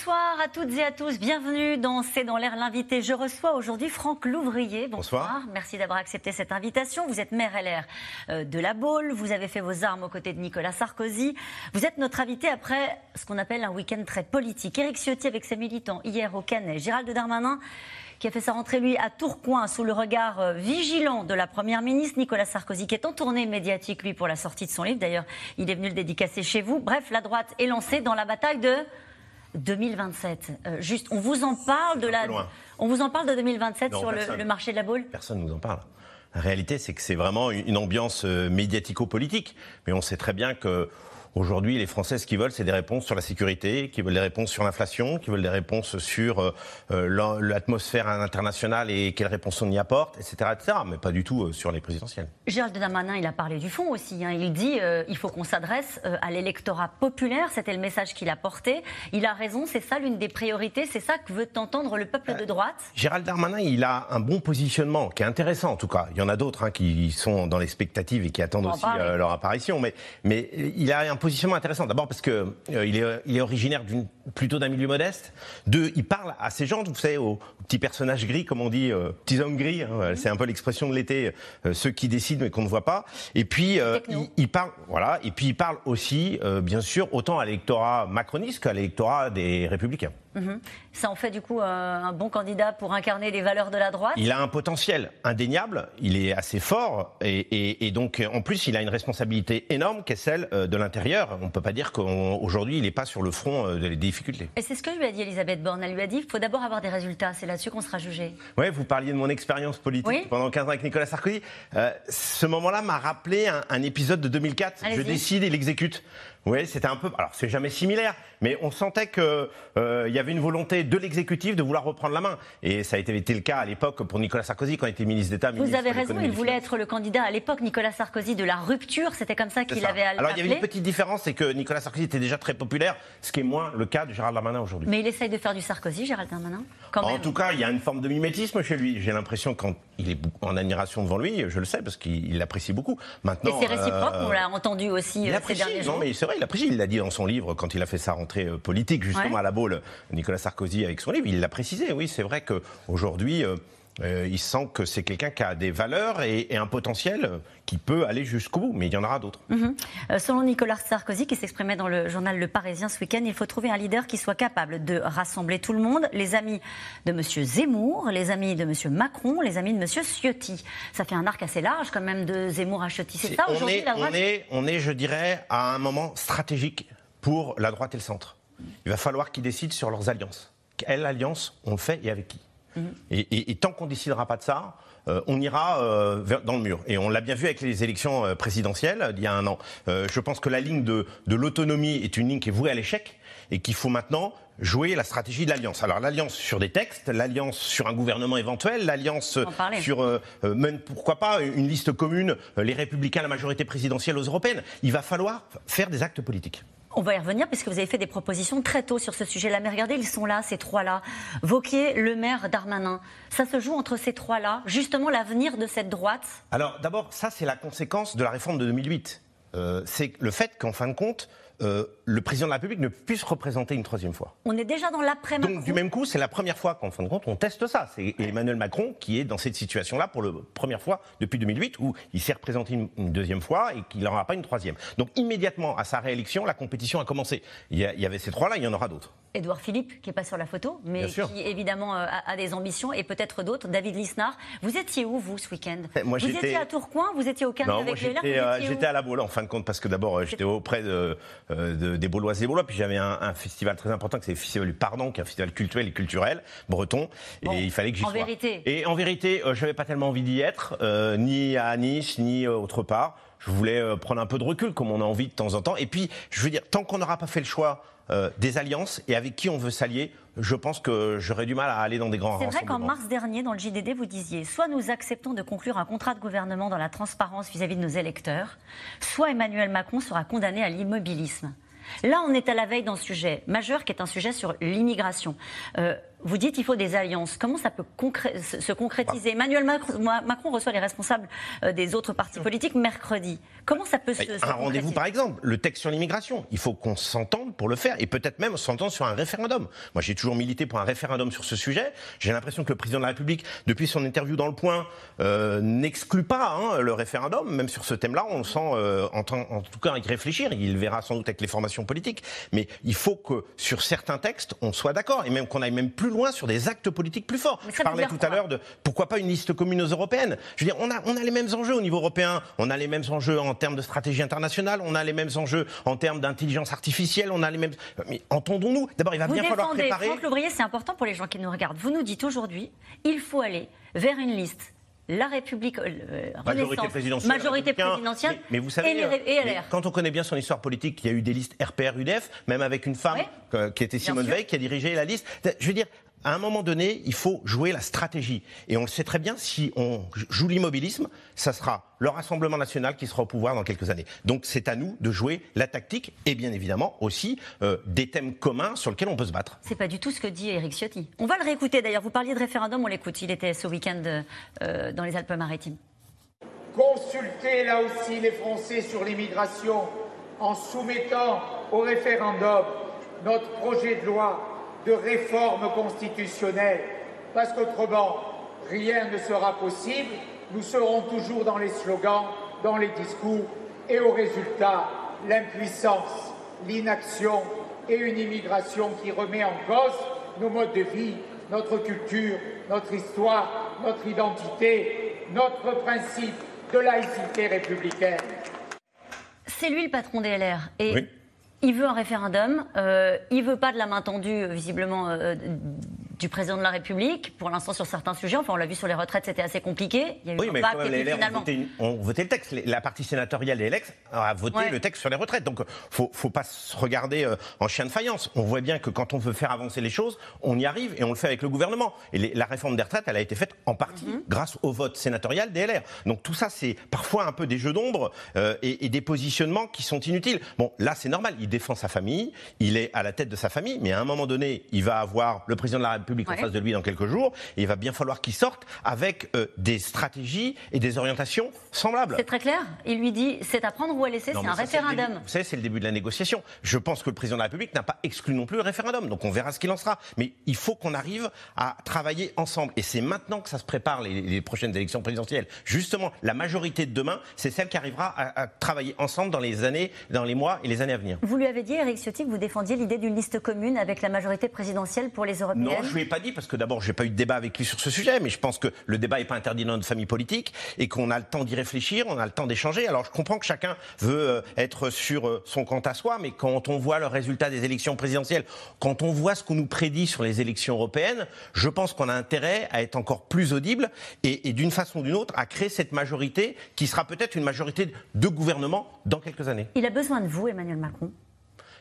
Bonsoir à toutes et à tous, bienvenue dans C'est dans l'air l'invité. Je reçois aujourd'hui Franck Louvrier. Bonsoir. Merci d'avoir accepté cette invitation. Vous êtes maire LR euh, de la Baule, vous avez fait vos armes aux côtés de Nicolas Sarkozy. Vous êtes notre invité après ce qu'on appelle un week-end très politique. Éric Ciotti avec ses militants hier au Canet, Gérald Darmanin qui a fait sa rentrée, lui, à Tourcoing, sous le regard euh, vigilant de la Première ministre, Nicolas Sarkozy, qui est en tournée médiatique, lui, pour la sortie de son livre. D'ailleurs, il est venu le dédicacer chez vous. Bref, la droite est lancée dans la bataille de 2027. Euh, juste, on vous en parle de la, on vous en parle de 2027 sur le, marché de la boule? Personne ne nous en parle. La réalité, c'est que c'est vraiment une ambiance euh, médiatico-politique. Mais on sait très bien que Aujourd'hui, les Français, ce qu'ils veulent, c'est des réponses sur la sécurité, qui veulent des réponses sur l'inflation, qui veulent des réponses sur euh, euh, l'atmosphère internationale et quelles réponses on y apporte, etc., etc. Mais pas du tout euh, sur les présidentielles. Gérald Darmanin, il a parlé du fond aussi. Hein. Il dit il faut qu'on s'adresse à l'électorat populaire. C'était le message qu'il a porté. Il a raison, c'est ça l'une des priorités. C'est ça que veut entendre le peuple de droite. Gérald Darmanin, il a un bon positionnement, qui est intéressant en tout cas. Il y en a d'autres hein, qui sont dans l'expectative et qui attendent aussi leur apparition. Mais, mais il a un positionnement intéressant. D'abord parce que euh, il, est, il, est, originaire d'une plutôt d'un milieu modeste. Deux, il parle à ces gens, vous savez, aux, petits personnages gris, comme on dit, euh, petits hommes gris. Hein, c'est un peu l'expression de l'été, euh, ceux qui décident mais qu'on ne voit pas. Et puis il, parle, voilà. Et puis il parle aussi, bien sûr, autant à l'électorat macroniste qu'à l'électorat des républicains. Mhm. Ça en fait du coup un bon candidat pour incarner les valeurs de la droite? Il a un potentiel indéniable, il est assez fort et, et donc en plus il a une responsabilité énorme qui est celle de l'intérieur. On ne peut pas dire qu'aujourd'hui il n'est pas sur le front des difficultés. Et c'est ce que lui a dit Elisabeth Borne. Elle lui a dit qu'il faut d'abord avoir des résultats, c'est là-dessus qu'on sera jugé. Oui, vous parliez de mon expérience politique pendant 15 ans avec Nicolas Sarkozy. Euh, ce moment-là m'a rappelé un, un, épisode de 2004. Je décide et l'exécute. Oui, c'était un peu. Alors, c'est jamais similaire, mais on sentait qu'il euh, y avait une volonté de l'exécutif de vouloir reprendre la main. Et ça a été, le cas à l'époque pour Nicolas Sarkozy quand il était ministre d'État. Vous avez raison, il voulait être le candidat à l'époque, Nicolas Sarkozy, de la rupture. C'était comme ça qu'il avait Alors, il y avait une petite différence, c'est que Nicolas Sarkozy était déjà très populaire, ce qui est moins le cas de Gérald Darmanin aujourd'hui. Mais il essaye de faire du Sarkozy, Gérald Darmanin quand En tout cas, il y a une forme de mimétisme chez lui. J'ai l'impression, quand il est en admiration devant lui, je le sais, parce qu'il l'apprécie beaucoup. Maintenant, Et c'est réciproque, euh, on l'a entendu aussi il euh, ces derniers jours. Non, mais c'est vrai, il apprécie. Il l'a dit son livre, quand il a fait sa rentrée euh, politique, justement à la Baule, Nicolas Sarkozy avec son livre, il l'a précisé. Oui, c'est vrai qu'aujourd'hui, euh, euh, il sent que c'est quelqu'un qui a des valeurs et, un potentiel qui peut aller jusqu'au bout, mais il y en aura d'autres. Mhm. selon Nicolas Sarkozy, qui s'exprimait dans le journal Le Parisien ce week-end, il faut trouver un leader qui soit capable de rassembler tout le monde, les amis de M. Zemmour, les amis de M. Macron, les amis de M. Ciotti. Ça fait un arc assez large quand même de Zemmour à Ciotti. C'est ça aujourd'hui on, on, est, on est, je dirais, à un moment stratégique pour la droite et le centre. Il va falloir qu'ils décident sur leurs alliances. Quelle alliance on fait et avec qui? Mhm. et, tant qu'on ne décidera pas de ça, euh, on ira euh, dans le mur. Et on l'a bien vu avec les élections euh, présidentielles il y a un an. je pense que la ligne de, l'autonomie est une ligne qui est vouée à l'échec et qu'il faut maintenant jouer la stratégie de l'alliance. Alors l'alliance sur des textes, l'alliance sur un gouvernement éventuel, l'alliance sur, même pourquoi pas, une liste commune, les républicains, la majorité présidentielle aux européennes. Il va falloir faire des actes politiques. On va y revenir puisque vous avez fait des propositions très tôt sur ce sujet-là. Mais regardez, ils sont là, ces trois-là. Vauquier, Le Maire, Darmanin. Ça se joue entre ces trois-là, justement l'avenir de cette droite Alors d'abord, ça c'est la conséquence de la réforme de 2008. Euh, c'est le fait qu'en fin de compte, euh, le président de la République ne puisse représenter une troisième fois. On est déjà dans l'après-Macron. Donc du même coup, c'est la première fois qu'en fin de compte, on teste ça. C'est Emmanuel Macron qui est dans cette situation-là pour la première fois depuis 2008, où il s'est représenté une, deuxième fois et qu'il n'en aura pas une troisième. Donc immédiatement à sa réélection, la compétition a commencé. Il y, il y avait ces trois-là, il y en aura d'autres. Édouard Philippe, qui n'est pas sur la photo, mais qui évidemment euh, a, des ambitions, et peut-être d'autres. David Lisnard. Vous étiez où, vous, ce week-end? Vous étiez à Tourcoing Vous étiez au Cannes avec les euh, J'étais à la Baule, en fin de compte, parce que d'abord, j'étais auprès de, des Baulois et des Baulois, puis j'avais un, festival très important, qui c'est le Festival du Pardon, qui est un festival culturel et culturel, breton, et il fallait que j'y sois. En vérité Et en vérité, je n'avais pas tellement envie d'y être, ni à Nice, ni autre part. Je voulais prendre un peu de recul, comme on a envie de temps en temps. Et puis, je veux dire, tant qu'on n'aura pas fait le choix euh, des alliances et avec qui on veut s'allier, je pense que j'aurais du mal à aller dans des grands C'est vrai qu'en mars dernier, dans le JDD, vous disiez soit nous acceptons de conclure un contrat de gouvernement dans la transparence vis-à-vis de nos électeurs, soit Emmanuel Macron sera condamné à l'immobilisme. Là, on est à la veille d'un sujet majeur qui est un sujet sur l'immigration. Euh, vous dites qu'il faut des alliances. Comment ça peut se concrétiser bah. Emmanuel Macron, reçoit les responsables euh, des autres partis politiques mercredi. Comment ça peut se, se Un rendez-vous, par exemple, le texte sur l'immigration. Il faut qu'on s'entende pour le faire et peut-être même s'entendre sur un référendum. Moi, j'ai toujours milité pour un référendum sur ce sujet. J'ai l'impression que le président de la République, depuis son interview dans Le Point, euh, n'exclut pas hein, le référendum. Même sur ce thème-là, on le sent euh, en, en, tout cas y réfléchir. Il verra sans doute avec les formations politiques. Mais il faut que sur certains textes, on soit d'accord et même qu'on aille même plus loin sur des actes politiques plus forts. Je parlais tout à l'heure de pourquoi pas une liste commune aux européennes. Je veux dire, on a, on a les mêmes enjeux au niveau européen, on a les mêmes enjeux en termes de stratégie internationale, on a les mêmes enjeux en termes d'intelligence artificielle, on a les mêmes. Mais entendons-nous. D'abord, il va bien falloir préparer. Franck Louvrier, c'est important pour les gens qui nous regardent. Vous nous dites aujourd'hui, il faut aller vers une liste la République, euh, majorité présidentielle, majorité présidentielle mais, vous savez, et, LR. quand on connaît bien son histoire politique, il y a eu des listes RPR, UDF, même avec une femme qui était Simone Veil, qui a dirigé la liste. Je veux dire, à un moment donné, il faut jouer la stratégie. Et on le sait très bien, si on joue l'immobilisme, ça sera le Rassemblement national qui sera au pouvoir dans quelques années. Donc c'est à nous de jouer la tactique et bien évidemment aussi euh, des thèmes communs sur lesquels on peut se battre. C'est pas du tout ce que dit Éric Ciotti. On va le réécouter d'ailleurs. Vous parliez de référendum, on l'écoute. Il était ce week-end euh, dans les Alpes-Maritimes. Consulter là aussi les Français sur l'immigration en soumettant au référendum notre projet de loi de réforme constitutionnelle, parce qu'autrement, rien ne sera possible. Nous serons toujours dans les slogans, dans les discours, et au résultat, l'impuissance, l'inaction et une immigration qui remet en cause nos modes de vie, notre culture, notre histoire, notre identité, notre principe de laïcité républicaine. C'est lui le patron des LR. Et il veut un référendum. Euh, il veut pas de la main tendue, visiblement, euh, du président de la République, pour l'instant sur certains sujets. Enfin, on l'a vu sur les retraites, c'était assez compliqué. Il y a eu oui, mais quand les LR ont voté, le texte. La partie sénatoriale des LR a voté le texte sur les retraites. Donc, faut, faut pas se regarder euh, en chien de faïence. On voit bien que quand on veut faire avancer les choses, on y arrive et on le fait avec le gouvernement. Et la réforme des retraites, elle a été faite en partie mhm. grâce au vote sénatorial des LR. Donc, tout ça, c'est parfois un peu des jeux d'ombre euh, et, et, des positionnements qui sont inutiles. Bon, là, c'est normal. Il défend sa famille. Il est à la tête de sa famille. Mais à un moment donné, il va avoir le président de la République public en face de lui dans quelques jours. Et il va bien falloir qu'il sorte avec euh, des stratégies et des orientations semblables. C'est très clair. Il lui dit c'est à prendre ou à laisser, c'est un référendum. vous savez, c'est le début de la négociation. Je pense que le président de la République n'a pas exclu non plus le référendum. Donc on verra ce qu'il en sera. Mais il faut qu'on arrive à travailler ensemble. Et c'est maintenant que ça se prépare les, les, prochaines élections présidentielles. Justement, la majorité de demain, c'est celle qui arrivera à, à, travailler ensemble dans les années, dans les mois et les années à venir. Vous lui avez dit, Eric Ciotti, que vous défendiez l'idée d'une liste commune avec la majorité présidentielle pour les Européennes Non, je lui ai pas dit parce que d'abord, j'ai pas eu de débat avec lui sur ce sujet, mais je pense que le débat n'est pas interdit dans notre famille politique et qu'on a le temps d'y réfléchir, on a le temps d'échanger. Alors, je comprends que chacun veut euh, être sur euh, son compte à soi, mais quand on voit le résultat des élections présidentielles, quand on voit ce qu'on nous prédit sur les élections européennes, je pense qu'on a intérêt à être encore plus audible et, et d'une façon ou d'une autre à créer cette majorité qui sera peut-être une majorité de gouvernement dans quelques années. Il a besoin de vous, Emmanuel Macron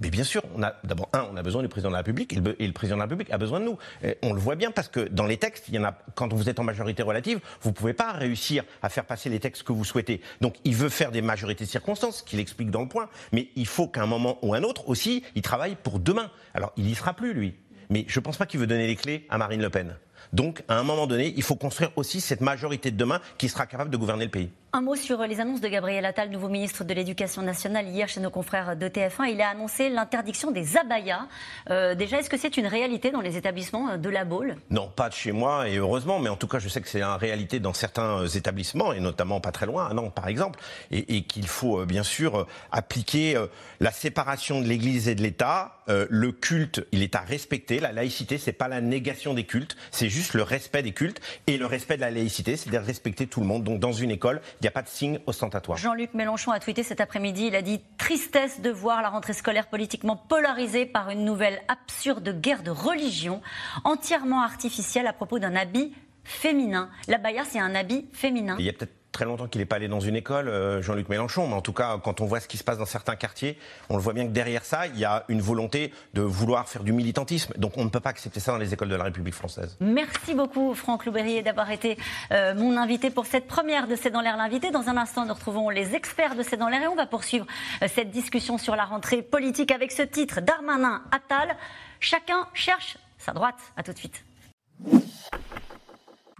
mais bien sûr, on a d'abord un, on a besoin du président de la République et le, président de la République a besoin de nous. on le voit bien parce que dans les textes, quand vous êtes en majorité relative, vous ne pouvez pas réussir à faire passer les textes que vous souhaitez. Donc il veut faire des majorités de circonstances, qu'il explique dans le point, mais il faut qu'à un moment ou un autre aussi, il travaille pour demain. Alors il y sera plus lui, mais je ne pense pas qu'il veut donner les clés à Marine Le Pen. Donc, à un moment donné, il faut construire aussi cette majorité de demain qui sera capable de gouverner le pays. Un mot sur les annonces de Gabriel Attal, nouveau ministre de l'Éducation nationale, hier chez nos confrères de TF1. Il a annoncé l'interdiction des abayas. Euh, déjà, est-ce que c'est une réalité dans les établissements de la Baule? Non, pas de chez moi, et heureusement, mais en tout cas, je sais que c'est une réalité dans certains établissements, et notamment pas très loin, à Nantes par exemple, et, et qu'il faut euh, bien sûr euh, appliquer la séparation de l'Église et de l'État. le culte, il est à respecter. La laïcité, c'est pas la négation des cultes, c'est juste le respect des cultes. Et le respect de la laïcité, c'est de respecter tout le monde. Donc, dans une école, il n'y a pas de signe ostentatoire. Jean-Luc Mélenchon a tweeté cet après-midi, il a dit tristesse de voir la rentrée scolaire politiquement polarisée par une nouvelle absurde guerre de religion entièrement artificielle à propos d'un habit féminin. La baya, c'est un habit féminin. Il y a peut-être très longtemps qu'il n'est pas allé dans une école, euh, Jean-Luc Mélenchon, mais en tout cas, quand on voit ce qui se passe dans certains quartiers, on le voit bien que derrière ça, il y a une volonté de vouloir faire du militantisme. Donc on ne peut pas accepter ça dans les écoles de la République française. Merci beaucoup, Franck Louberrier, d'avoir été euh, mon invité pour cette première de C'est dans l'air l'invité. Dans un instant, nous retrouvons les experts de C'est dans l'air et on va poursuivre euh, cette discussion sur la rentrée politique avec ce titre Darmanin Attal. Chacun cherche sa droite. À tout de suite.